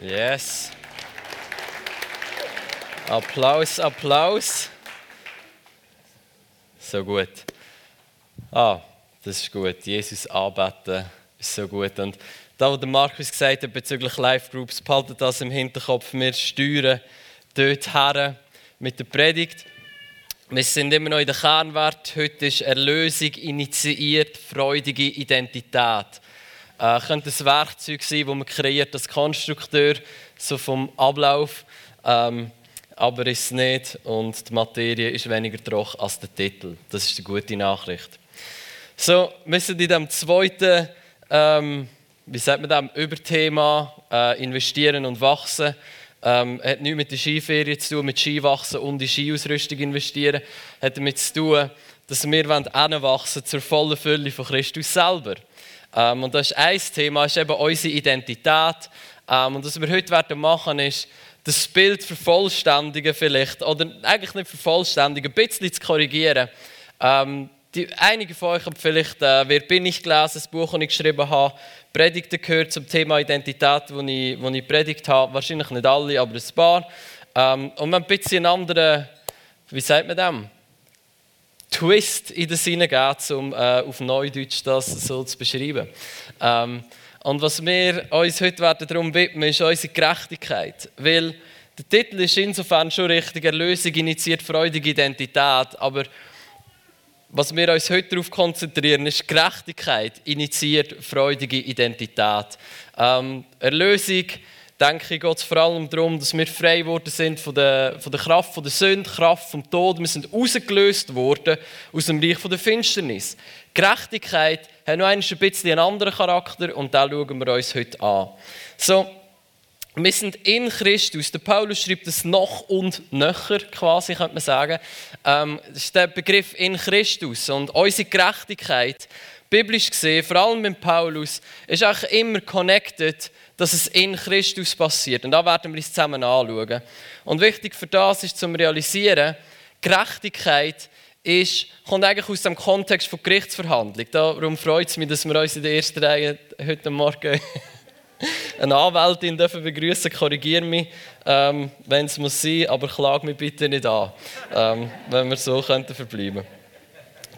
Yes. Applaus, Applaus. So gut. Ah, das ist gut. Jesus anbeten ist so gut. Und da, was der Markus gesagt hat bezüglich Live Groups, behaltet das im Hinterkopf. Wir steuern dort her mit der Predigt. Wir sind immer noch in der Kernwert. Heute ist Erlösung initiiert, freudige Identität. Äh, könnte ein Werkzeug sein, das man kreiert als Konstrukteur, so vom Ablauf. Ähm, aber ist es nicht und die Materie ist weniger trocken als der Titel. Das ist die gute Nachricht. So, wir sind in dem zweiten, ähm, wie sagt man dem, Überthema äh, investieren und wachsen. Ähm, hat nichts mit der Skiferie zu tun, mit Skiwachsen und in Skiausrüstung investieren. Hat damit zu tun, dass wir wachsen zur vollen Fülle von Christus selber. Ähm, und das ist ein Thema, ist eben unsere Identität. Ähm, und was wir heute werden machen, ist, das Bild vervollständigen vielleicht, oder eigentlich nicht vervollständigen, ein bisschen zu korrigieren. Ähm, die, einige von euch haben vielleicht äh, «Wer bin ich?» gelesen, das Buch, das ich geschrieben habe, Predigten gehört zum Thema Identität, wo ich, wo ich predigt habe. Wahrscheinlich nicht alle, aber ein paar. Ähm, und wir ein bisschen einen anderen, wie sagt man das? Twist in den Sinne gegeben, um äh, auf Neudeutsch das so zu beschreiben. Ähm, und was wir uns heute werden darum widmen, ist unsere Gerechtigkeit. Weil der Titel ist insofern schon richtig, Erlösung initiiert freudige Identität, aber was wir uns heute darauf konzentrieren, ist Gerechtigkeit initiiert freudige Identität. Ähm, Erlösung denke ich, geht vor allem darum, dass wir frei geworden sind von der, von der Kraft von der Sünde, Kraft vom Tod. Wir sind rausgelöst worden aus dem Reich von der Finsternis. Gerechtigkeit hat noch ein bisschen einen anderen Charakter und da schauen wir uns heute an. So, wir sind in Christus. Der Paulus schreibt es noch und nöcher, quasi, könnte man sagen. Ähm, das ist der Begriff in Christus. Und unsere Gerechtigkeit, biblisch gesehen, vor allem mit Paulus, ist auch immer connected dass es in Christus passiert. Und da werden wir uns zusammen anschauen. Und wichtig für das ist zum realisieren, Gerechtigkeit ist, kommt eigentlich aus dem Kontext von Gerichtsverhandlung. Darum freut es mich, dass wir uns in der ersten Reihe heute Morgen eine Anwältin dürfen begrüßen. Korrigiere mich, ähm, wenn es muss sein, aber klag mich bitte nicht an, ähm, wenn wir so könnten verbleiben.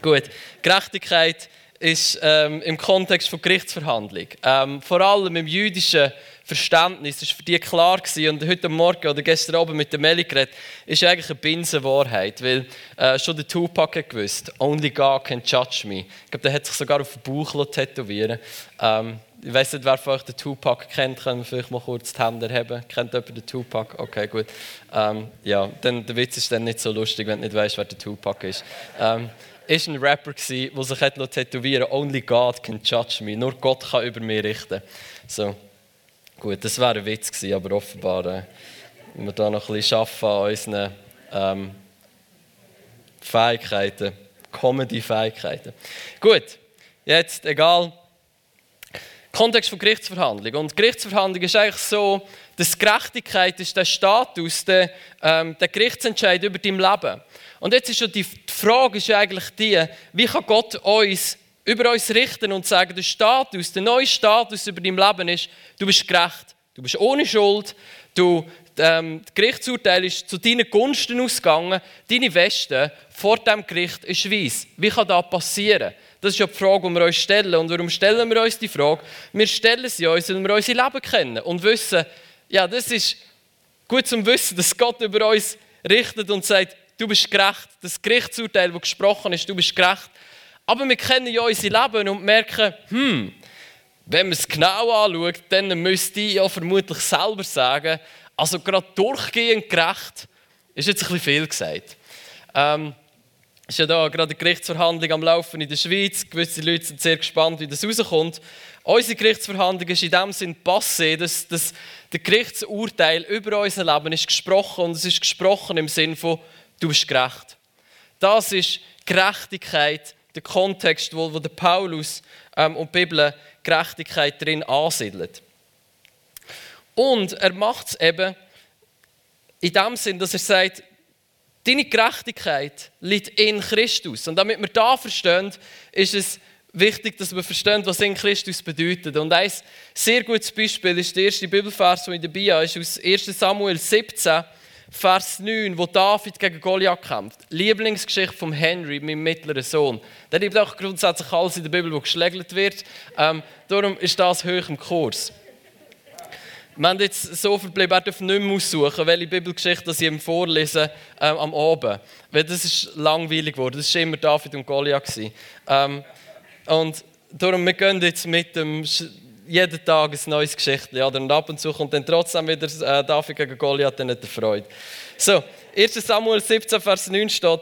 Gut, Gerechtigkeit ist ähm, im Kontext von Gerichtsverhandlung. Ähm, vor allem im jüdischen Verständnis ist für die klar gewesen, und heute Morgen oder gestern Abend mit Melli geredet, ist eigentlich eine Binsenwahrheit, weil äh, schon der Tupac hat gewusst, «Only God can judge me». Ich glaube, der hat sich sogar auf den Bauch tätowieren ähm, ich weiß nicht, wer von euch den Tupac kennt, können wir vielleicht mal kurz die Hände erheben. Kennt jemand den Tupac? Okay, gut. Ähm, ja, dann, der Witz ist dann nicht so lustig, wenn du nicht weißt, wer der Tupac ist. Ähm, ist ein Rapper, der sich hat tätowieren Only God can judge me. Nur Gott kann über mich richten. So. Gut, das wäre ein Witz gewesen, aber offenbar äh, wir da noch ein bisschen arbeiten an unseren ähm, Fähigkeiten, Comedy-Fähigkeiten. Gut, jetzt egal. Kontext von Gerichtsverhandlung. Und Gerichtsverhandlung ist eigentlich so, dass Gerechtigkeit ist der Status, der, ähm, der Gerichtsentscheid über dein Leben. Und jetzt ist schon die Frage ist eigentlich die, wie kann Gott uns über uns richten und sagen, der Status, der neue Status über dein Leben ist, du bist gerecht, du bist ohne Schuld, du, ähm, das Gerichtsurteil ist zu deinen Gunsten ausgegangen, deine Weste vor dem Gericht ist weiss. Wie kann das passieren? Das ist ja die Frage, die wir uns stellen. Und warum stellen wir uns die Frage? Wir stellen sie uns, weil wir unser Leben kennen und wissen, ja, das ist gut zum Wissen, dass Gott über uns richtet und sagt, du bist gerecht. Das Gerichtsurteil, das gesprochen ist, du bist gerecht. Aber wir kennen ja unser Leben und merken, hm, wenn man es genau anschaut, dann müsste ich ja vermutlich selber sagen, also gerade durchgehend gerecht, ist jetzt ein bisschen viel gesagt. Ähm, ist ja da gerade eine Gerichtsverhandlung am Laufen in der Schweiz. Gewisse Leute sind sehr gespannt, wie das rauskommt. Unsere Gerichtsverhandlung ist in dem Sinn passé, dass, dass der Gerichtsurteil über unser Leben ist gesprochen und es ist gesprochen im Sinn von du bist gerecht. Das ist Gerechtigkeit, der Kontext, wo, wo der Paulus ähm, und die Bibel Gerechtigkeit drin ansiedelt. Und er macht es eben in dem Sinn, dass er sagt, deine Gerechtigkeit liegt in Christus. Und damit wir da verstehen, ist es wichtig, dass wir verstehen, was in Christus bedeutet. Und ein sehr gutes Beispiel ist der erste Bibelvers, der in der Bibel ist, aus 1 Samuel 17, Vers 9, wo David gegen Goliath kämpft. Lieblingsgeschichte von Henry, meinem mittleren Sohn. Der liebt auch grundsätzlich alles in der Bibel, wo geschlägelt wird. Ähm, darum ist das hoch im Kurs. Wir haben jetzt so verblieben, er darf nicht mehr aussuchen, welche Bibelgeschichte ich ihm vorlese ähm, am Abend. Weil das ist langweilig geworden. Das war immer David und Goliath. Ähm, und darum, wir gehen jetzt mit dem jeden Tag ein neues Geschichtchen. Oder? Und ab und zu kommt dann trotzdem wieder äh, David gegen Goliath, dann hat er Freude. So, 1 Samuel 17, Vers 9 steht,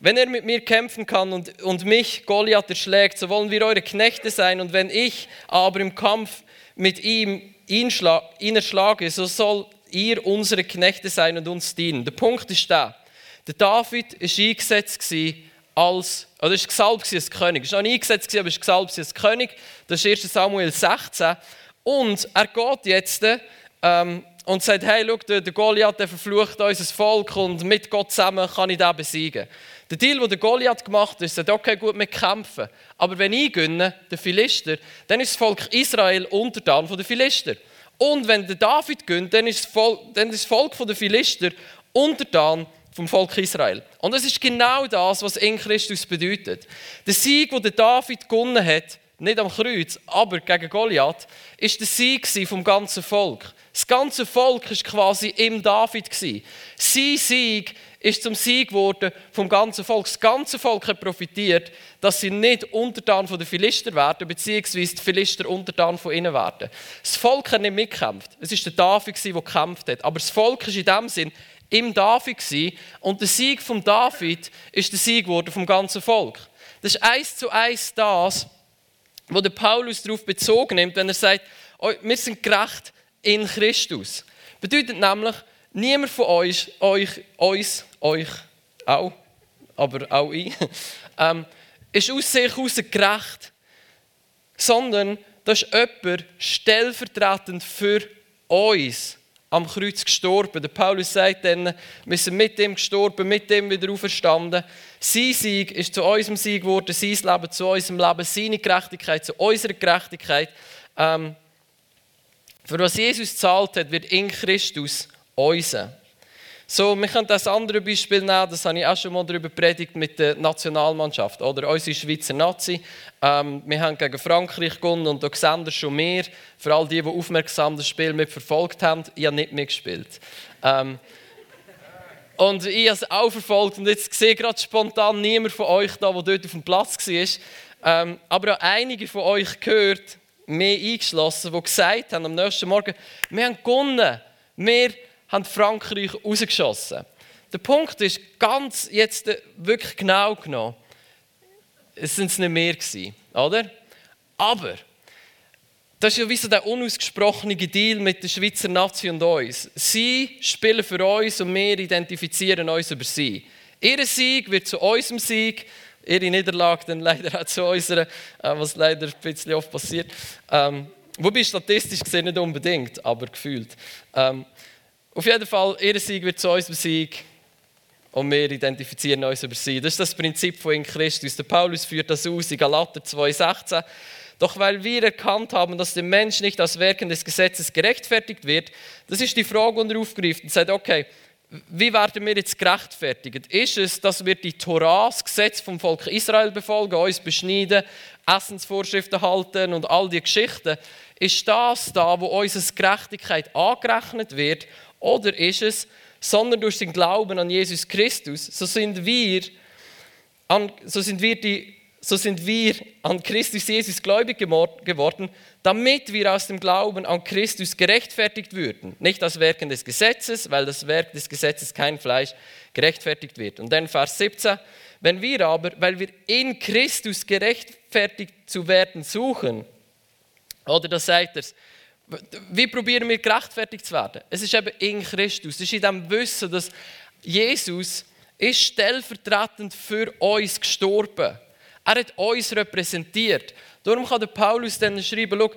wenn er mit mir kämpfen kann und, und mich, Goliath, erschlägt, so wollen wir eure Knechte sein. Und wenn ich aber im Kampf mit ihm ihn, ihn erschlage, so soll ihr unsere Knechte sein und uns dienen. Der Punkt ist der, der David war eingesetzt als, oder ist gesalbt als König. Er war noch nicht eingesetzt, aber er ist gesalbt als König. Das ist 1 Samuel 16. Und er geht jetzt ähm, und sagt, hey, schau, der, der Goliath der verflucht unser Volk und mit Gott zusammen kann ich den besiegen. Der Deal, den der Goliath gemacht hat, ist, okay, gut, wir kämpfen. Aber wenn ich gönne, der Philister, dann ist das Volk Israel untertan von den Philister. Und wenn der David gönnt, dann ist das Volk, dann ist der Philister untertan vom Volk Israel. Und das ist genau das, was in Christus bedeutet. Der Sieg, den David gewonnen hat, nicht am Kreuz, aber gegen Goliath, ist der Sieg vom ganzen Volk. Das ganze Volk ist quasi im David Sein Sieg ist zum Sieg geworden vom ganzen Volk. Das ganze Volk hat profitiert, dass sie nicht Untertan von den Philister werden, beziehungsweise die Philister Untertan von ihnen werden. Das Volk hat nicht mitgekämpft. Es ist der David, der gekämpft hat. Aber das Volk ist in dem Sinn im David und der Sieg von David ist der Sieg geworden vom ganzen Volk. Das ist eins zu eins das, wo der Paulus darauf bezogen nimmt, wenn er sagt, wir sind gerecht in Christus. Bedeutet nämlich, niemand von euch, euch, uns, euch auch, aber auch ich, ähm, ist aus sich heraus gerecht, sondern das ist jemand stellvertretend für uns am Kreuz gestorben. Der Paulus sagt dann, wir sind mit ihm gestorben, mit ihm wieder auferstanden. Sein Sieg ist zu unserem Sieg geworden, sein Leben zu unserem Leben, seine Gerechtigkeit zu unserer Gerechtigkeit. Ähm, für was Jesus gezahlt hat, wird in Christus unser. So, wir können das andere Beispiel nehmen, das habe ich auch schon mal darüber predigt mit der Nationalmannschaft. Oder unsere Schweizer Nazi. Ähm, wir haben gegen Frankreich gewonnen und da sehen wir schon mehr. Für all die, die aufmerksam das Spiel mitverfolgt haben, ich habe nicht mitgespielt. Ähm, und ich habe es auch verfolgt und jetzt sehe ich gerade spontan niemand von euch da, der dort auf dem Platz war. Ähm, aber auch einige von euch gehört, mehr eingeschlossen, die gesagt haben am nächsten Morgen, wir haben gewonnen. Wir haben Frankreich rausgeschossen. Der Punkt ist, ganz jetzt wirklich genau genommen, es sind es nicht mehr gewesen, oder? Aber, das ist ja wie so der unausgesprochene Deal mit der Schweizer Nation und uns. Sie spielen für uns und wir identifizieren uns über sie. Ihr Sieg wird zu unserem Sieg, ihre Niederlage dann leider auch zu unserer, äh, was leider ein bisschen oft passiert. Ähm, wobei statistisch gesehen nicht unbedingt, aber gefühlt. Ähm, auf jeden Fall, ihr Sieg wird zu unserem Sieg und wir identifizieren uns über sie. Das ist das Prinzip von in Christus. Der Paulus führt das aus in Galater 2,16. Doch weil wir erkannt haben, dass der Mensch nicht aus Werken des Gesetzes gerechtfertigt wird, das ist die Frage, die er aufgreift und sagt, okay, wie werden wir jetzt gerechtfertigt? Ist es, dass wir die Torah, das Gesetz vom Volk Israel befolgen, uns beschneiden, Essensvorschriften halten und all die Geschichten? Ist das da, wo unsere Gerechtigkeit angerechnet wird? Oder ist es, sondern durch den Glauben an Jesus Christus, so sind wir, an, so sind wir, die, so sind wir an Christus Jesus gläubig geworden, damit wir aus dem Glauben an Christus gerechtfertigt würden. Nicht aus Werken des Gesetzes, weil das Werk des Gesetzes kein Fleisch gerechtfertigt wird. Und dann Vers 17, wenn wir aber, weil wir in Christus gerechtfertigt zu werden suchen, oder das sagt er, wie probieren wir gerechtfertigt zu werden? Es ist eben in Christus. Es ist in dem Wissen, dass Jesus ist stellvertretend für uns gestorben. Er hat uns repräsentiert. Darum kann der Paulus dann schreiben, schau,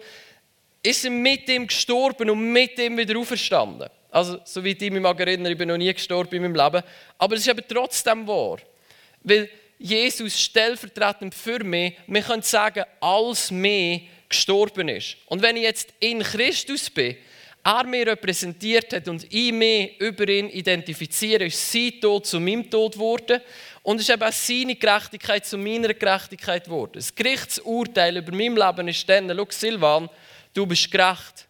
ist er mit ihm gestorben und mit ihm wieder auferstanden. Also, soweit ich mich erinnere, ich bin noch nie gestorben in meinem Leben. Aber es ist eben trotzdem wahr. Weil Jesus stellvertretend für mich, wir können sagen, als mir gestorben ist. Und wenn ich jetzt in Christus bin, er mich repräsentiert hat und ich mich über ihn identifiziere, ist sein Tod zu meinem Tod geworden und ist eben auch seine Gerechtigkeit zu meiner Gerechtigkeit geworden. Das Gerichtsurteil über mein Leben ist dann, schau Silvan, du bist gerecht,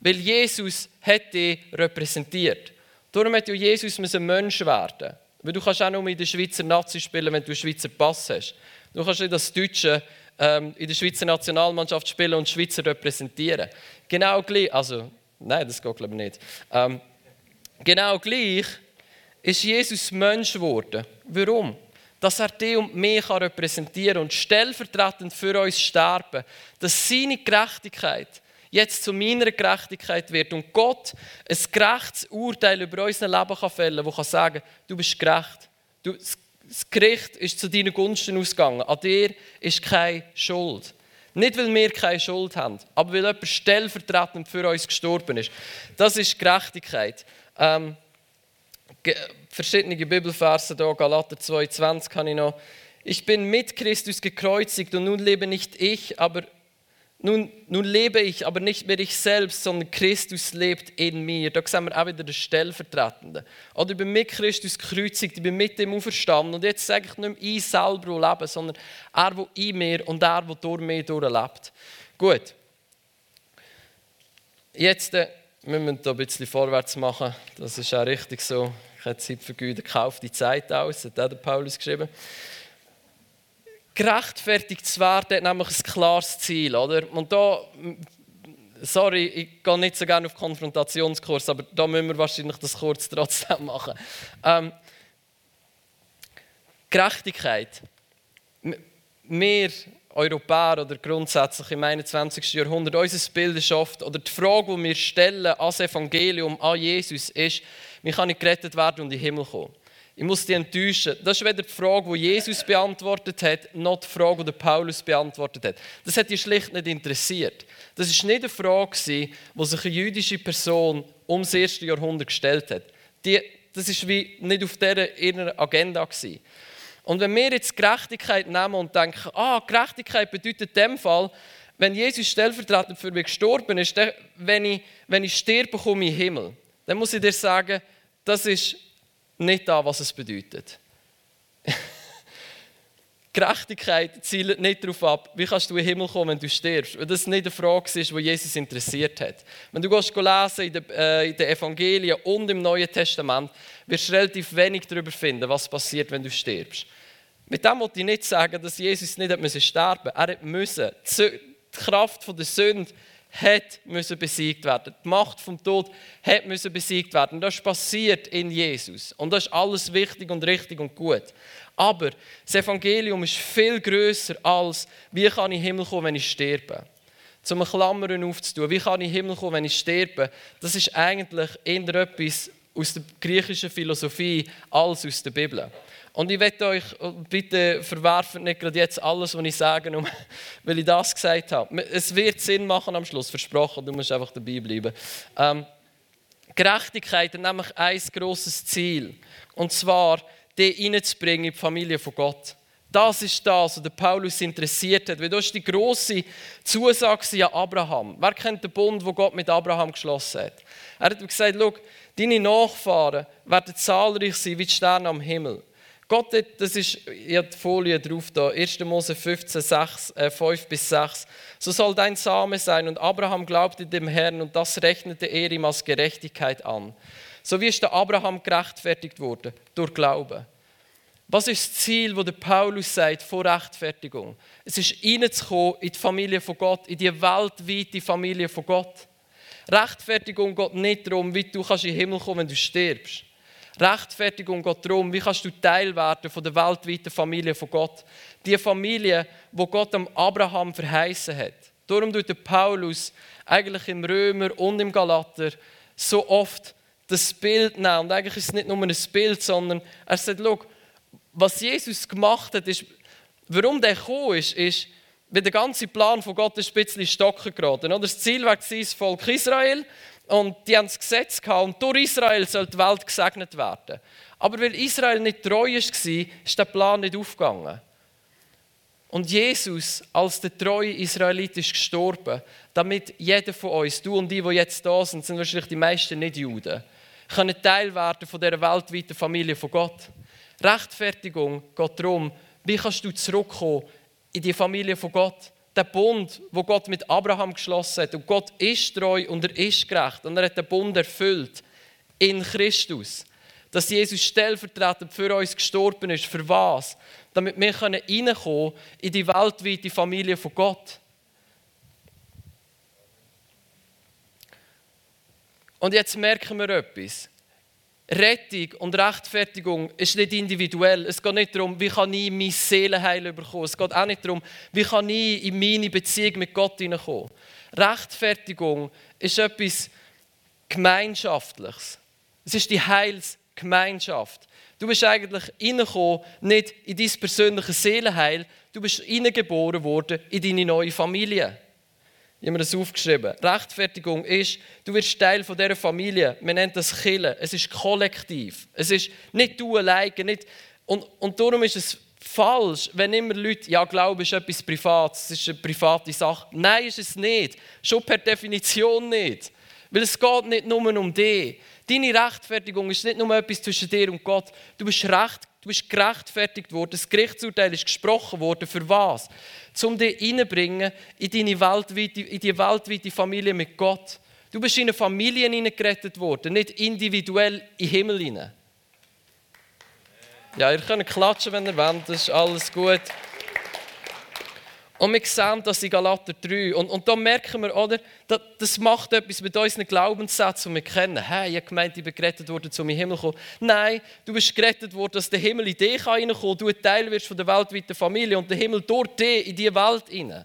weil Jesus hat dich repräsentiert. Darum hat ja Jesus ein Mensch werden weil du kannst auch nur in der Schweizer Nazi spielen, wenn du einen Schweizer Pass hast. Du kannst nicht das Deutsche ähm, in der Schweizer Nationalmannschaft spielen und Schweizer repräsentieren. Genau gleich, also, nein, das geht glaube ich nicht. Ähm, genau gleich ist Jesus Mensch geworden. Warum? Dass er dich und mich kann repräsentieren und stellvertretend für uns sterben. Dass seine Gerechtigkeit jetzt zu meiner Gerechtigkeit wird und Gott ein gerechtes Urteil über unser Leben kann fällen kann, das sagen kann, du bist gerecht. Du, das Gericht ist zu deinen Gunsten ausgegangen. An dir ist keine Schuld. Nicht, weil wir keine Schuld haben, aber weil jemand stellvertretend für uns gestorben ist. Das ist Gerechtigkeit. Ähm, verschiedene Bibelverse hier, Galater 2,20 kann ich noch. Ich bin mit Christus gekreuzigt und nun lebe nicht ich, aber nun, nun lebe ich, aber nicht mehr ich selbst, sondern Christus lebt in mir. Da sehen wir auch wieder den Stellvertretenden. Oder ich bin mit Christus gekreuzigt, ich bin mit ihm auferstanden. Und jetzt sage ich nicht mehr ich selber, lebe, sondern er, der in mir und er, der durch mich durchlebt. Gut. Jetzt äh, müssen wir da ein bisschen vorwärts machen. Das ist auch richtig so. Ich habe Zeit vergeudet, kaufe die Zeit aus, hat auch der Paulus geschrieben gerechtfertigt zu werden, hat nämlich ein klares Ziel. Oder? Und da, sorry, ich gehe nicht so gerne auf Konfrontationskurs, aber da müssen wir wahrscheinlich das kurz trotzdem machen. Ähm, Gerechtigkeit. Wir Europäer oder grundsätzlich im 21. Jahrhundert, unser Bild ist oft, oder die Frage, die wir stellen an das Evangelium, an Jesus, ist, wie kann ich gerettet werden und in den Himmel kommen? Ich muss dich enttäuschen. Das ist weder die Frage, die Jesus beantwortet hat, noch die Frage, die Paulus beantwortet hat. Das hat dich schlicht nicht interessiert. Das ist nicht eine Frage, die sich eine jüdische Person um das erste Jahrhundert gestellt hat. Die, das ist wie nicht auf ihrer Agenda gewesen. Und wenn wir jetzt Gerechtigkeit nehmen und denken, ah, Gerechtigkeit bedeutet in dem Fall, wenn Jesus stellvertretend für mich gestorben ist, dann, wenn, ich, wenn ich sterbe, komme ich in den Himmel. Dann muss ich dir sagen, das ist nicht da, was es bedeutet. Gerechtigkeit zielt nicht darauf ab, wie kannst du in den Himmel kommen, wenn du stirbst. Weil das nicht eine Frage ist, die Jesus interessiert hat. Wenn du gehst lesen in den, äh, in den Evangelien und im Neuen Testament, wirst du relativ wenig darüber finden, was passiert, wenn du stirbst. Mit dem wollte ich nicht sagen, dass Jesus nicht sterben musste. Er musste. Die Kraft der Sünde hat müssen besiegt werden. Die Macht vom Tod hat müssen besiegt werden. Das ist passiert in Jesus. Und das ist alles wichtig und richtig und gut. Aber das Evangelium ist viel größer als, wie kann ich in den Himmel kommen, wenn ich sterbe. Zum Klammern aufzutun, wie kann ich in den Himmel kommen, wenn ich sterbe, das ist eigentlich eher etwas aus der griechischen Philosophie als aus der Bibel. Und ich werde euch, bitte verwerfen nicht gerade jetzt alles, was ich sage, um, weil ich das gesagt habe. Es wird Sinn machen am Schluss, versprochen, du musst einfach dabei bleiben. Ähm, Gerechtigkeit hat nämlich ein grosses Ziel. Und zwar, die hineinzubringen in die Familie von Gott. Das ist das, was Paulus interessiert hat. Weil das ist die grosse Zusage an Abraham. Wer kennt den Bund, wo Gott mit Abraham geschlossen hat? Er hat gesagt: Schau, deine Nachfahren werden zahlreich sein wie die Sterne am Himmel. Gott, das ist, habe die Folie drauf da, 1. Mose 15, 6, äh, 5 bis 6. So soll dein Same sein. Und Abraham glaubte dem Herrn und das rechnete er ihm als Gerechtigkeit an. So wie ist der Abraham gerechtfertigt worden, durch Glauben. Was ist das Ziel, der Paulus sagt, vor Rechtfertigung? Es ist reinzukommen in die Familie von Gott, in die weltweite Familie von Gott. Rechtfertigung geht nicht darum, wie du in den Himmel kommen, wenn du stirbst. Rechtfertigung geht darum, wie kannst du Teil werden von der weltweiten Familie von Gott. Die Familie, wo Gott am Abraham verheißen hat. Darum tut der Paulus eigentlich im Römer und im Galater so oft das Bild nehmen. Und eigentlich ist es nicht nur ein Bild, sondern er sagt, schau, was Jesus gemacht hat, ist, warum der gekommen ist, ist, weil der ganze Plan von Gott ein bisschen stocken geraten. Das Ziel war das Volk Israel und die haben das Gesetz gehabt und durch Israel soll die Welt gesegnet werden. Aber weil Israel nicht treu war, ist der Plan nicht aufgegangen. Und Jesus als der treue Israelit ist gestorben, damit jeder von uns, du und die, die jetzt da sind, sind wahrscheinlich die meisten nicht Juden, können Teil werden von dieser weltweiten Familie von Gott. Rechtfertigung geht darum, wie kannst du zurückkommen in die Familie von Gott? Der Bund, wo Gott mit Abraham geschlossen hat. Und Gott ist treu und er ist gerecht. Und er hat den Bund erfüllt in Christus. Dass Jesus stellvertretend für uns gestorben ist. Für was? Damit wir reinkommen können in die weltweite Familie von Gott. Und jetzt merken wir etwas. Rettung und Rechtfertigung ist nicht individuell. Es geht nicht darum, wie kann ich mein Seelenheil bekommen. Es geht auch nicht darum, wie kann ich in meine Beziehung mit Gott hineinkommen. Rechtfertigung ist etwas Gemeinschaftliches. Es ist die Heilsgemeinschaft. Du bist eigentlich reingekommen, nicht in dein persönliches Seelenheil, du bist hineingeboren worden in deine neue Familie. Ich habe mir das aufgeschrieben. Rechtfertigung ist, du wirst Teil von dieser Familie. Man nennt das Kille. Es ist kollektiv. Es ist nicht du alleine. Nicht und, und darum ist es falsch, wenn immer Leute, ja, Glaube ist etwas Privates, es ist eine private Sache. Nein, ist es nicht. Schon per Definition nicht. Weil es geht nicht nur um dich. Deine Rechtfertigung ist nicht nur etwas zwischen dir und Gott. Du bist recht Du bist gerechtfertigt worden. Das Gerichtsurteil ist gesprochen worden. Für was? Um dich hineinbringen in deine weltweite, in die weltweite Familie mit Gott. Du bist in eine Familie hineingerettet worden, nicht individuell in den Himmel hinein. Ja, ihr könnt klatschen, wenn ihr wollt. Das ist alles gut. Und wir sehen das in Galater 3. Und, und da merken wir, oder, das, das macht etwas mit unseren Glaubenssätzen, die wir kennen. Hey, ich habe gemeint, ich bin gerettet worden, um in den Himmel zu kommen. Nein, du bist gerettet worden, dass der Himmel in dich kann, du ein Teil wirst von der weltweiten Familie und der Himmel durch dich in diese Welt hinein.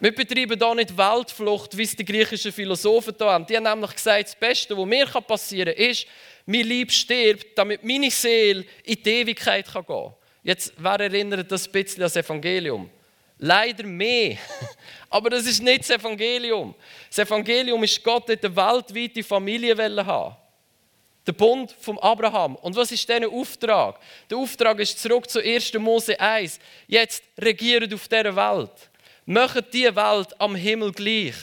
Wir betreiben hier nicht Weltflucht, wie es die griechischen Philosophen hier haben. Die haben nämlich gesagt, das Beste, was mir passieren kann, ist, mein Lieb stirbt, damit meine Seele in die Ewigkeit gehen kann. Jetzt, wer erinnert das ein bisschen an das Evangelium? Leider mehr. Aber das ist nicht das Evangelium. Das Evangelium ist, Gott hat eine weltweite Familie haben. Der Bund von Abraham. Und was ist dieser Auftrag? Der Auftrag ist zurück zu 1. Mose 1. Jetzt regiert auf dieser Welt. Macht die Welt am Himmel gleich.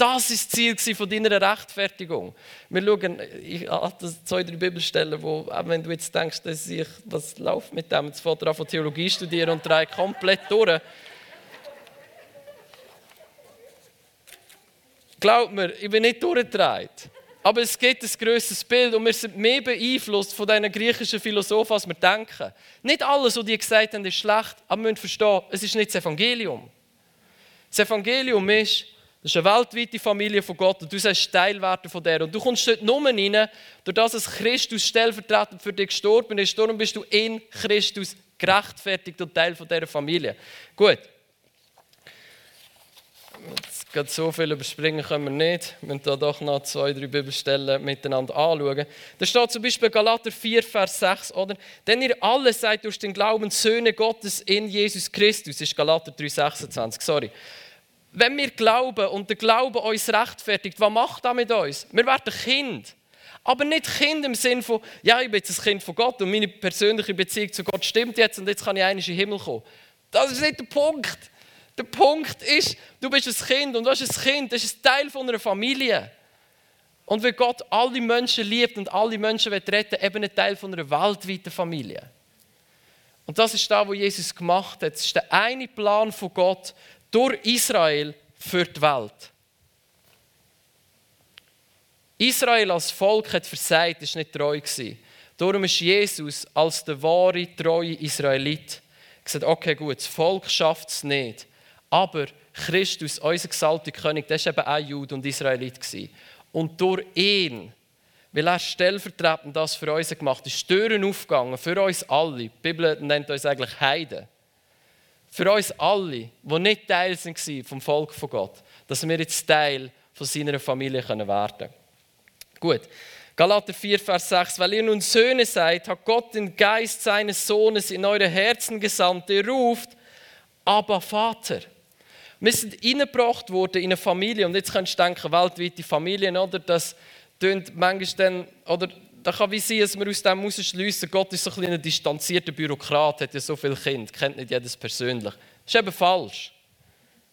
Das ist das Ziel von deiner Rechtfertigung. Wir schauen, ich habe zwei, drei Bibelstellen, wo, auch wenn du jetzt denkst, dass ich, was läuft mit dem, jetzt fährt er von Theologie studieren und dreht komplett durch. Glaub mir, ich bin nicht durchgedreht. Aber es gibt ein grösseres Bild und wir sind mehr beeinflusst von diesen griechischen Philosophen, als wir denken. Nicht alles, was die gesagt haben, ist schlecht, aber wir müssen verstehen, es ist nicht das Evangelium. Das Evangelium ist, das ist eine weltweite Familie von Gott und du sollst Teil werden von der. Und du kommst dort nur rein, durch das es Christus stellvertretend für dich gestorben ist. Darum bist du in Christus gerechtfertigt und Teil von dieser Familie. Gut. Jetzt geht so viel überspringen können wir nicht. Wir müssen da doch noch zwei, drei Bibelstellen miteinander anschauen. Da steht zum Beispiel Galater 4, Vers 6, oder? Denn ihr alle seid durch den Glauben Söhne Gottes in Jesus Christus. Das ist Galater 3, 26, sorry wenn wir glauben und der Glaube uns rechtfertigt, was macht das mit uns? Wir werden Kind. Aber nicht Kind im Sinn von, ja, ich bin jetzt ein Kind von Gott und meine persönliche Beziehung zu Gott stimmt jetzt und jetzt kann ich eigentlich in den Himmel kommen. Das ist nicht der Punkt. Der Punkt ist, du bist ein Kind und du bist ein Kind, das ist ein Teil von einer Familie. Und weil Gott alle Menschen liebt und alle Menschen retten will, eben ein Teil von einer weltweiten Familie. Und das ist das, was Jesus gemacht hat. Das ist der eine Plan von Gott, durch Israel für die Welt. Israel als Volk hat versagt, ist nicht treu gewesen. Darum ist Jesus als der wahre, treue Israelit gesagt, okay gut, das Volk schafft es nicht, aber Christus, unser gesalter König, der war eben auch Jude und Israelit. Gewesen. Und durch ihn, weil er stellvertretend das für uns gemacht hat, ist Türen aufgegangen, für uns alle. Die Bibel nennt uns eigentlich Heiden für uns alle, die nicht Teil sind vom Volk von Gott, dass wir jetzt Teil von seiner Familie werden können. Gut. Galater 4, Vers 6. Weil ihr nun Söhne seid, hat Gott den Geist seines Sohnes in eure Herzen gesandt, der ruft, aber Vater. Wir sind eingebracht worden in eine Familie und jetzt kannst du denken, weltweite Familien, oder? Das tönt manchmal dann, oder da kann wie sein, dass wir aus dem herausschliessen, Gott ist so ein, ein distanzierter Bürokrat, hat ja so viele Kinder, kennt nicht jedes persönlich. Das ist eben falsch.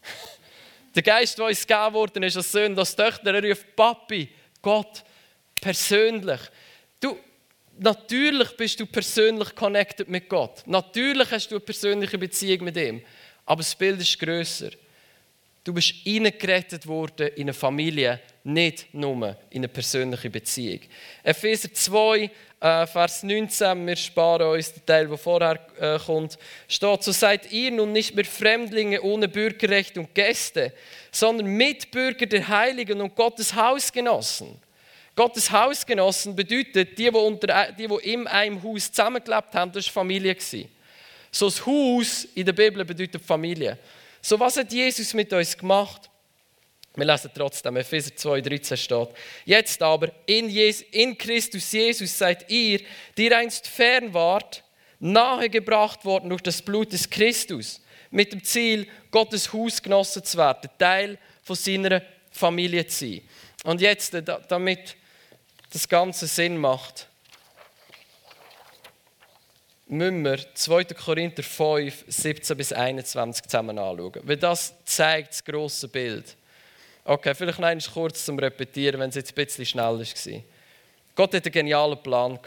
Der Geist, der uns gegeben worden ist, als Söhne, als Töchter, er ruft Papi, Gott, persönlich. Du, natürlich bist du persönlich connected mit Gott. Natürlich hast du eine persönliche Beziehung mit ihm. Aber das Bild ist grösser. Du bist eingerettet worden in eine Familie, nicht nur in eine persönliche Beziehung. Epheser 2, äh, Vers 19, wir sparen uns den Teil, der vorher äh, kommt, steht, so seid ihr nun nicht mehr Fremdlinge ohne Bürgerrecht und Gäste, sondern Mitbürger der Heiligen und Gottes Hausgenossen. Gottes Hausgenossen bedeutet, die, die, unter, die, die in einem Haus zusammengelebt haben, das war Familie. So ein Haus in der Bibel bedeutet Familie. So, was hat Jesus mit uns gemacht? Wir lesen trotzdem, Epheser 2,13 steht. Jetzt aber, in, Jesus, in Christus Jesus seid ihr, die einst fern wart, nahegebracht worden durch das Blut des Christus, mit dem Ziel, Gottes Hausgenossen zu werden, Teil von seiner Familie zu sein. Und jetzt, damit das Ganze Sinn macht, müssen wir 2. Korinther 5, 17 bis 21 zusammen anschauen. Weil das zeigt das grosse Bild. Okay, vielleicht noch einmal kurz zum Repetieren, wenn es jetzt ein bisschen schnell war. Gott hatte einen genialen Plan.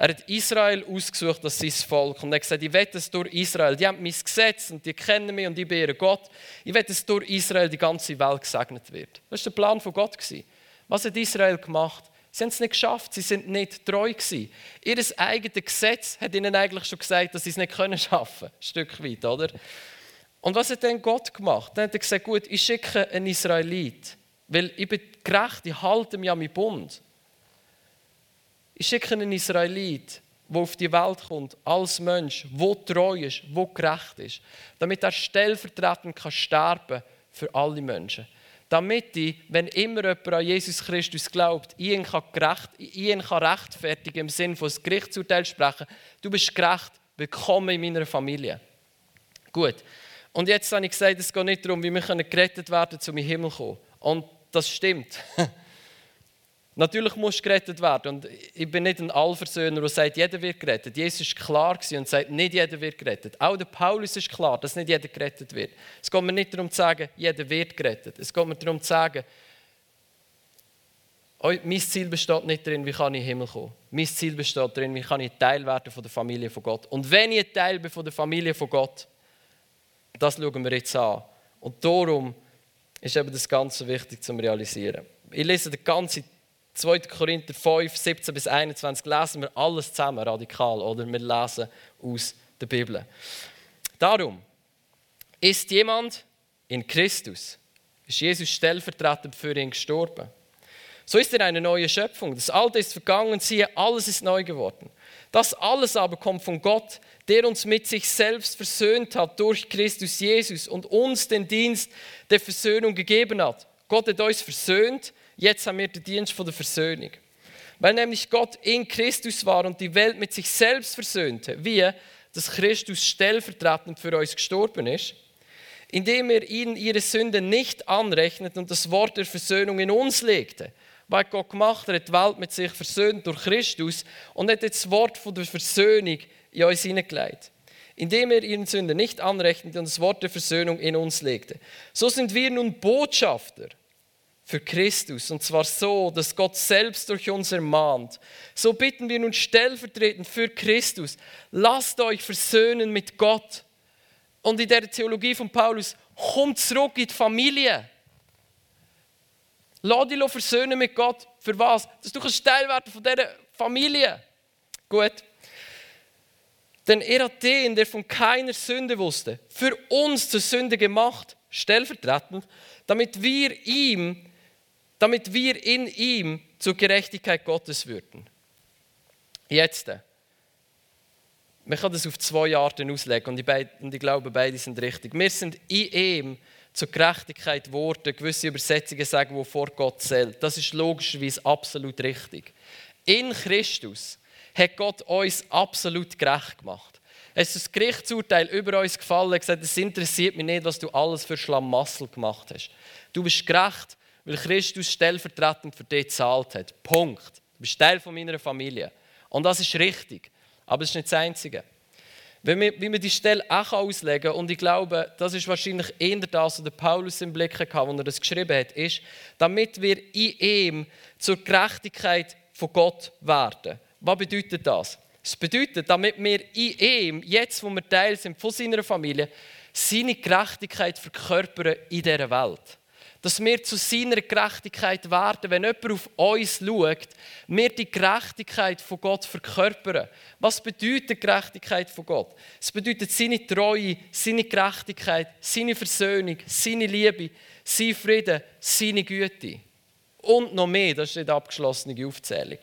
Er hat Israel ausgesucht als sein Volk und er hat gesagt, ich werde es durch Israel, die haben mein Gesetz und die kennen mich und ich bin Gott. Ich werde es durch Israel die ganze Welt gesegnet wird. Das war der Plan von Gott. Was hat Israel gemacht? Sie haben es nicht geschafft, sie sind nicht treu gewesen. Ihr eigenes Gesetz hat ihnen eigentlich schon gesagt, dass sie es nicht können schaffen können. Ein Stück weit, oder? Und was hat dann Gott gemacht? Dann hat er gesagt, gut, ich schicke einen Israelit, weil ich bin gerecht, ich halte mich an meinen Bund. Ich schicke einen Israelit, der auf die Welt kommt, als Mensch, der treu ist, der gerecht ist, damit er stellvertretend kann sterben für alle Menschen damit ich, wenn immer jemand an Jesus Christus glaubt, ihn kann, gerecht, ihn kann rechtfertigen im Sinne von das Gerichtsurteil sprechen. Du bist gerecht, willkommen in meiner Familie. Gut. Und jetzt habe ich gesagt, es geht nicht darum, wie wir gerettet werden können, zu meinem Himmel zu kommen. Und das stimmt. Natürlich muss gerettet werden. Und ich bin nicht ein Allversöhner, der sagt, jeder wird gerettet. Jesus war klar und sagt, nicht jeder wird gerettet. Auch der Paulus ist klar, dass nicht jeder gerettet wird. Es geht mir nicht darum zu sagen, jeder wird gerettet. Es geht mir darum zu sagen, mein Ziel besteht nicht darin, wie kann ich in den Himmel kommen. Mein Ziel besteht darin, wie kann ich Teil werden von der Familie von Gott. Und wenn ich Teil bin von der Familie von Gott, das schauen wir jetzt an. Und darum ist eben das Ganze wichtig zu realisieren. Ich lese den ganzen 2. Korinther 5, 17 bis 21 lesen wir alles zusammen radikal, oder? Wir lesen aus der Bibel. Darum ist jemand in Christus, ist Jesus stellvertretend für ihn gestorben. So ist er eine neue Schöpfung. Das Alte ist vergangen, siehe, alles ist neu geworden. Das alles aber kommt von Gott, der uns mit sich selbst versöhnt hat durch Christus Jesus und uns den Dienst der Versöhnung gegeben hat. Gott hat uns versöhnt Jetzt haben wir den Dienst von der Versöhnung. Weil nämlich Gott in Christus war und die Welt mit sich selbst versöhnte, wie dass Christus stellvertretend für uns gestorben ist, indem er ihnen ihre Sünde nicht anrechnet und das Wort der Versöhnung in uns legte. Weil Gott gemacht hat, die Welt mit sich versöhnt durch Christus und hat das Wort von der Versöhnung in uns hineingelegt. Indem er ihren Sünde nicht anrechnet und das Wort der Versöhnung in uns legte. So sind wir nun Botschafter für Christus. Und zwar so, dass Gott selbst durch uns ermahnt. So bitten wir nun stellvertretend für Christus. Lasst euch versöhnen mit Gott. Und in der Theologie von Paulus, kommt zurück in die Familie. Lass dich versöhnen mit Gott. Für was? Dass du Teil werden von dieser Familie. Gut. Denn er hat den, der von keiner Sünde wusste, für uns zur Sünde gemacht, stellvertretend, damit wir ihm damit wir in ihm zur Gerechtigkeit Gottes würden. Jetzt. Man kann das auf zwei Arten auslegen und ich, und ich glaube, beide sind richtig. Wir sind in ihm zur Gerechtigkeit geworden. Gewisse Übersetzungen sagen, wo vor Gott zählt. Das ist logischerweise absolut richtig. In Christus hat Gott uns absolut gerecht gemacht. Es ist das Gerichtsurteil über uns gefallen, Er gesagt, es interessiert mich nicht, was du alles für Schlamassel gemacht hast. Du bist gerecht weil Christus stellvertretend für dich gezahlt hat. Punkt. Du bist Teil von meiner Familie. Und das ist richtig. Aber es ist nicht das Einzige. Wenn wir, wie man die Stelle auch auslegen kann, und ich glaube, das ist wahrscheinlich eher das, was Paulus im Blick hatte, als er das geschrieben hat, ist, damit wir in ihm zur Gerechtigkeit von Gott werden. Was bedeutet das? Es bedeutet, damit wir in ihm, jetzt wo wir Teil sind von seiner Familie, seine Gerechtigkeit verkörpern in dieser Welt dass wir zu seiner Gerechtigkeit werden, wenn jemand auf uns schaut, wir die Gerechtigkeit von Gott verkörpern. Was bedeutet Gerechtigkeit von Gott? Es bedeutet seine Treue, seine Gerechtigkeit, seine Versöhnung, seine Liebe, sein Frieden, seine Güte. Und noch mehr, das ist nicht abgeschlossene Aufzählung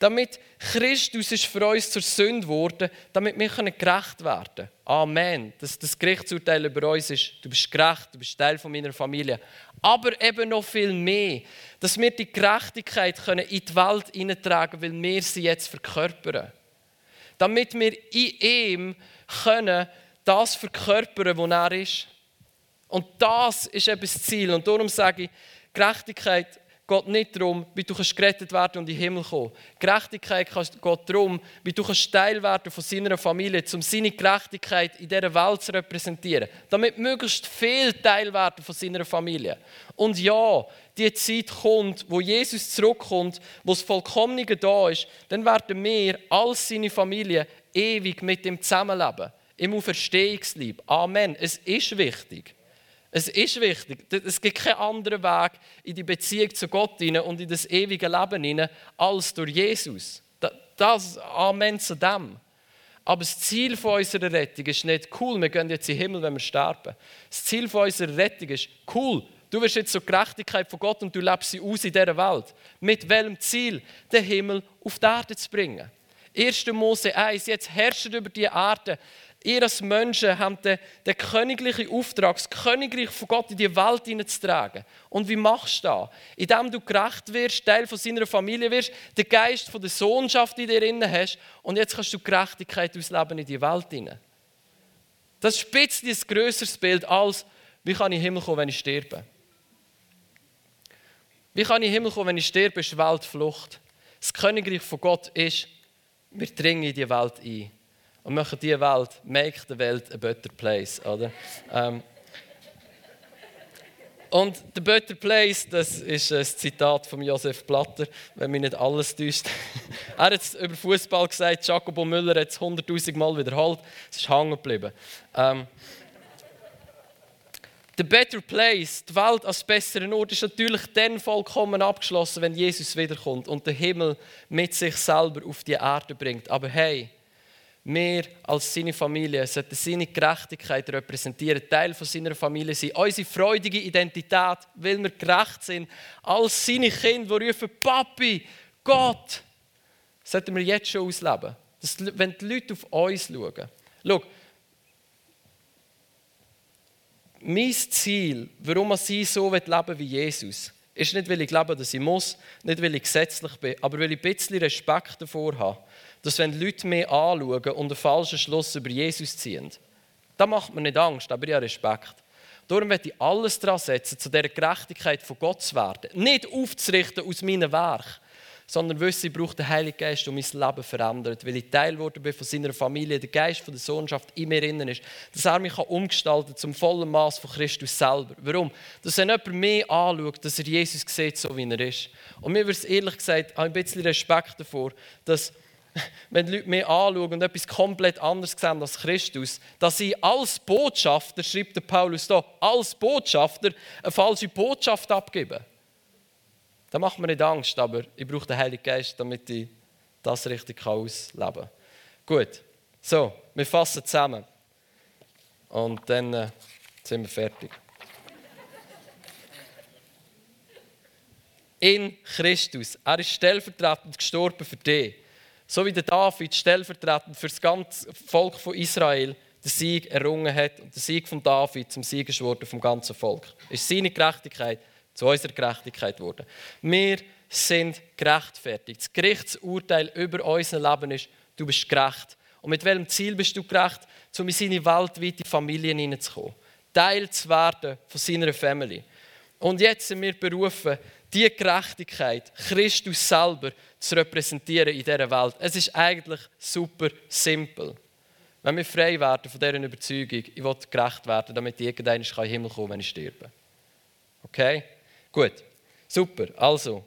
damit Christus ist für uns zur Sünde geworden, damit wir gerecht werden können. Amen. Dass das Gerichtsurteil über uns ist, du bist gerecht, du bist Teil meiner Familie. Aber eben noch viel mehr, dass wir die Gerechtigkeit können in die Welt hineintragen können, weil wir sie jetzt verkörpern. Damit wir in ihm können das verkörpern, was er ist. Und das ist eben das Ziel. Und darum sage ich, Gerechtigkeit geht nicht darum, wie du gerettet werden und in den Himmel kommen. Gerechtigkeit geht darum, wie du Teil werden von seiner Familie, um seine Gerechtigkeit in dieser Welt zu repräsentieren. Damit möglichst viel Teil werden von seiner Familie. Und ja, die Zeit kommt, wo Jesus zurückkommt, wo das Vollkommene da ist, dann werden wir als seine Familie ewig mit ihm zusammenleben. Im Auferstehungslieb. Amen. Es ist wichtig. Es ist wichtig. Es gibt keinen anderen Weg in die Beziehung zu Gott hinein und in das ewige Leben hinein als durch Jesus. Das, Amen zu dem. Aber das Ziel von unserer Rettung ist nicht cool, wir gehen jetzt in den Himmel, wenn wir sterben. Das Ziel von unserer Rettung ist cool. Du wirst jetzt zur Gerechtigkeit von Gott und du lebst sie aus in dieser Welt. Mit welchem Ziel? Den Himmel auf die Erde zu bringen. 1. Mose 1, jetzt herrscht über die Erde Ihr als Menschen habt den, den königlichen Auftrag, das Königreich von Gott in die Welt hineinzutragen. Und wie machst du das? Indem du gerecht wirst, Teil von seiner Familie wirst, den Geist von der Sohnschaft in dir inne hast und jetzt kannst du Gerechtigkeit ausleben in die Welt hinein. Das ein bisschen ein grösseres Bild als, wie kann ich in den Himmel kommen, wenn ich sterbe. Wie kann ich in den Himmel kommen, wenn ich sterbe, ist Weltflucht. Das Königreich von Gott ist, wir dringen in die Welt ein und machen die Welt, make the Welt a better place, oder? Ähm, und The Better Place, das ist ein Zitat von Josef Platter, wenn mich nicht alles täuscht. er hat es über Fußball gesagt, Jacobo Müller hat es hunderttausend Mal wiederholt, es ist hängen geblieben. Ähm, The Better Place, die Welt als besseren Ort, ist natürlich dann vollkommen abgeschlossen, wenn Jesus wiederkommt und den Himmel mit sich selber auf die Erde bringt. Aber hey, wir als seine Familie sollten seine Gerechtigkeit repräsentieren, Teil von seiner Familie sein. Unsere freudige Identität, weil wir gerecht sind, als seine Kinder, die rufen, Papi, Gott, sollten wir jetzt schon ausleben. Dass, wenn die Leute auf uns schauen. Schau, mein Ziel, warum ich so leben wie Jesus, ist nicht, weil ich glaube, dass ich muss, nicht, weil ich gesetzlich bin, aber weil ich ein bisschen Respekt davor habe dass wenn Leute mich anschauen und einen falschen Schluss über Jesus ziehen, da macht mir nicht Angst, aber ich habe Respekt. Darum werde ich alles daran setzen, zu dieser Gerechtigkeit von Gott zu werden. Nicht aufzurichten aus meinem Werk, sondern wissen, ich brauche den Heiligen Geist, der mein Leben verändert, weil ich Teil geworden bin von seiner Familie, der Geist von der Sohnschaft in mir innen ist, dass er mich umgestalten kann zum vollen Maß von Christus selber. Warum? Dass wenn jemand mehr anschaut, dass er Jesus sieht, so wie er ist. Und mir wird ehrlich gesagt, ein bisschen Respekt davor, dass wenn die Leute mich anschauen und etwas komplett anderes sehen als Christus, dass sie als Botschafter, schreibt der Paulus da, als Botschafter eine falsche Botschaft abgeben. Da macht mir nicht Angst, aber ich brauche den Heiligen Geist, damit ich das richtig ausleben kann. Gut, so, wir fassen zusammen. Und dann äh, sind wir fertig. In Christus. Er ist stellvertretend gestorben für dich. So wie der David stellvertretend für das ganze Volk von Israel den Sieg errungen hat und der Sieg von David zum Sieger wurde vom ganzen Volk. Ist seine Gerechtigkeit zu unserer Gerechtigkeit geworden. Wir sind gerechtfertigt. Das Gerichtsurteil über unser Leben ist, du bist gerecht. Und mit welchem Ziel bist du gerecht? Um in seine weltweite Familie hineinzukommen. Teil zu werden von seiner Family. Und jetzt sind wir berufen, die Gerechtigkeit, Christus selber zu repräsentieren in dieser Welt. Es ist eigentlich super simpel. Wenn wir frei werden von dieser Überzeugung, ich will gerecht werden, damit ich irgendwann in den Himmel kommen wenn ich sterbe. Okay? Gut. Super. Also,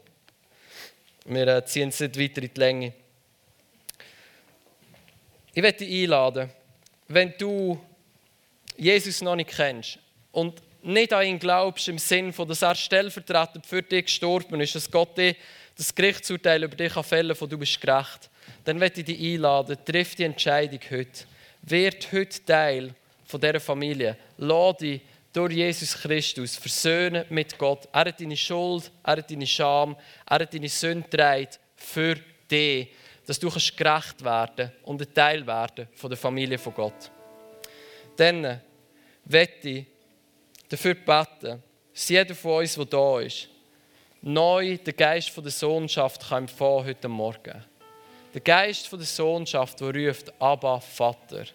wir äh, ziehen es nicht weiter in die Länge. Ich werde dich einladen, wenn du Jesus noch nicht kennst und nicht an ihn glaubst, im Sinn von, dass er stellvertretend für dich gestorben ist, dass Gott dir das Gerichtsurteil über dich fällen von du bist gerecht, dann werde ich dich einladen, triff die Entscheidung heute. Werd heute Teil von dieser Familie. Lass dich durch Jesus Christus versöhnen mit Gott. Er hat deine Schuld, er hat deine Scham, er hat deine Sünde getragen für dich, dass du gerecht werden und ein Teil werden von der Familie von Gott. Dann werde ich dafür beten, dass jeder von uns, der da ist, neu den Geist der Sohnschaft kann empfangen heute Morgen. Der Geist der Sohnschaft, der ruft, Abba, Vater,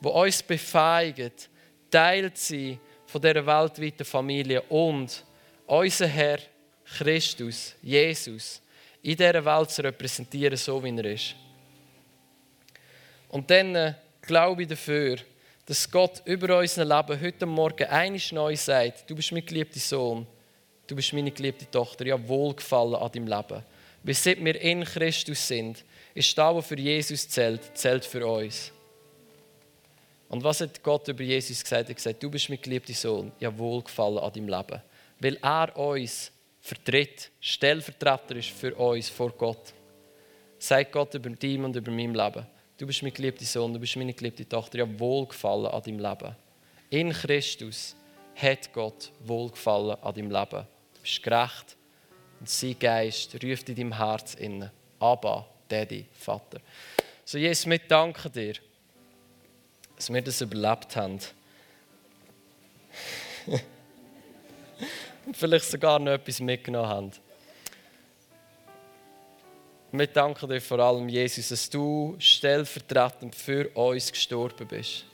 der uns befeigt, Teil zu sein von dieser weltweiten Familie und unser Herr Christus, Jesus, in dieser Welt zu repräsentieren, so wie er ist. Und dann äh, glaube ich dafür, dass Gott über unser Leben heute Morgen einiges neu sagt: Du bist mein geliebter Sohn, du bist meine geliebte Tochter. Habe Wohlgefallen an deinem Leben. Weil seit wir in Christus sind, ist das, was für Jesus zählt, zählt für uns. Und was hat Gott über Jesus gesagt? Er hat gesagt, du bist mein geliebter Sohn, habe Wohlgefallen an deinem Leben. Weil er uns vertritt, Stellvertreter ist für uns vor Gott. Sagt Gott über dein und über mein Leben. Du bist mein geliebter Sohn, du bist meine geliebte Tochter, habe Wohlgefallen an deinem Leben. In Christus hat Gott Wohlgefallen an deinem Leben. Du bist gerecht und sein Geist ruft in deinem Herz inne. Abba, Daddy, Vater. So, Jesus, wir danken dir dass wir das überlebt haben. Und vielleicht sogar noch etwas mitgenommen haben. Wir danken dir vor allem, Jesus, dass du stellvertretend für uns gestorben bist.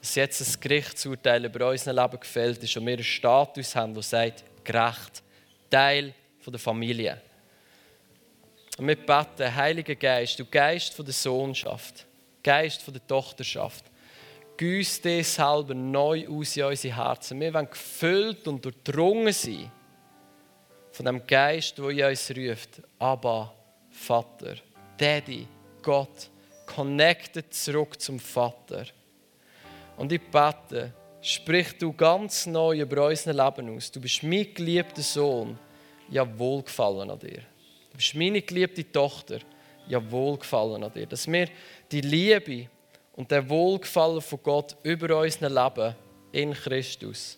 Dass jetzt ein Gerichtsurteil über unser Leben gefällt ist und wir einen Status haben, der sagt, gerecht, Teil der Familie. Und wir beten, Heiliger Geist, du Geist der Sohnschaft, Geist der Tochterschaft, Dich selber neu aus in unsere Herzen. Wir wollen gefüllt und durchdrungen sein von dem Geist, der in uns ruft. Aber Vater, Daddy, Gott, connected zurück zum Vater. Und ich bete, sprich du ganz neu über unser Leben aus. Du bist mein geliebter Sohn. Ja, wohlgefallen an dir. Du bist meine geliebte Tochter. Ja, wohlgefallen an dir. Dass wir die Liebe und der Wohlgefallen von Gott über unser Leben in Christus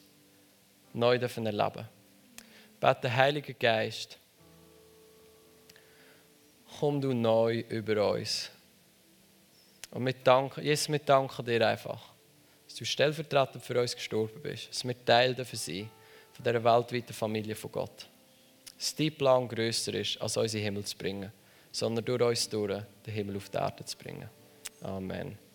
neu dürfen erleben. Bete, Heiliger Geist, komm du neu über uns. Und wir danken, Jesus, wir danken dir einfach, dass du stellvertretend für uns gestorben bist, dass wir Teil dürfen sein von dieser weltweiten Familie von Gott. Dass dein Plan grösser ist, als uns in den Himmel zu bringen, sondern durch uns durch den Himmel auf die Erde zu bringen. Amen.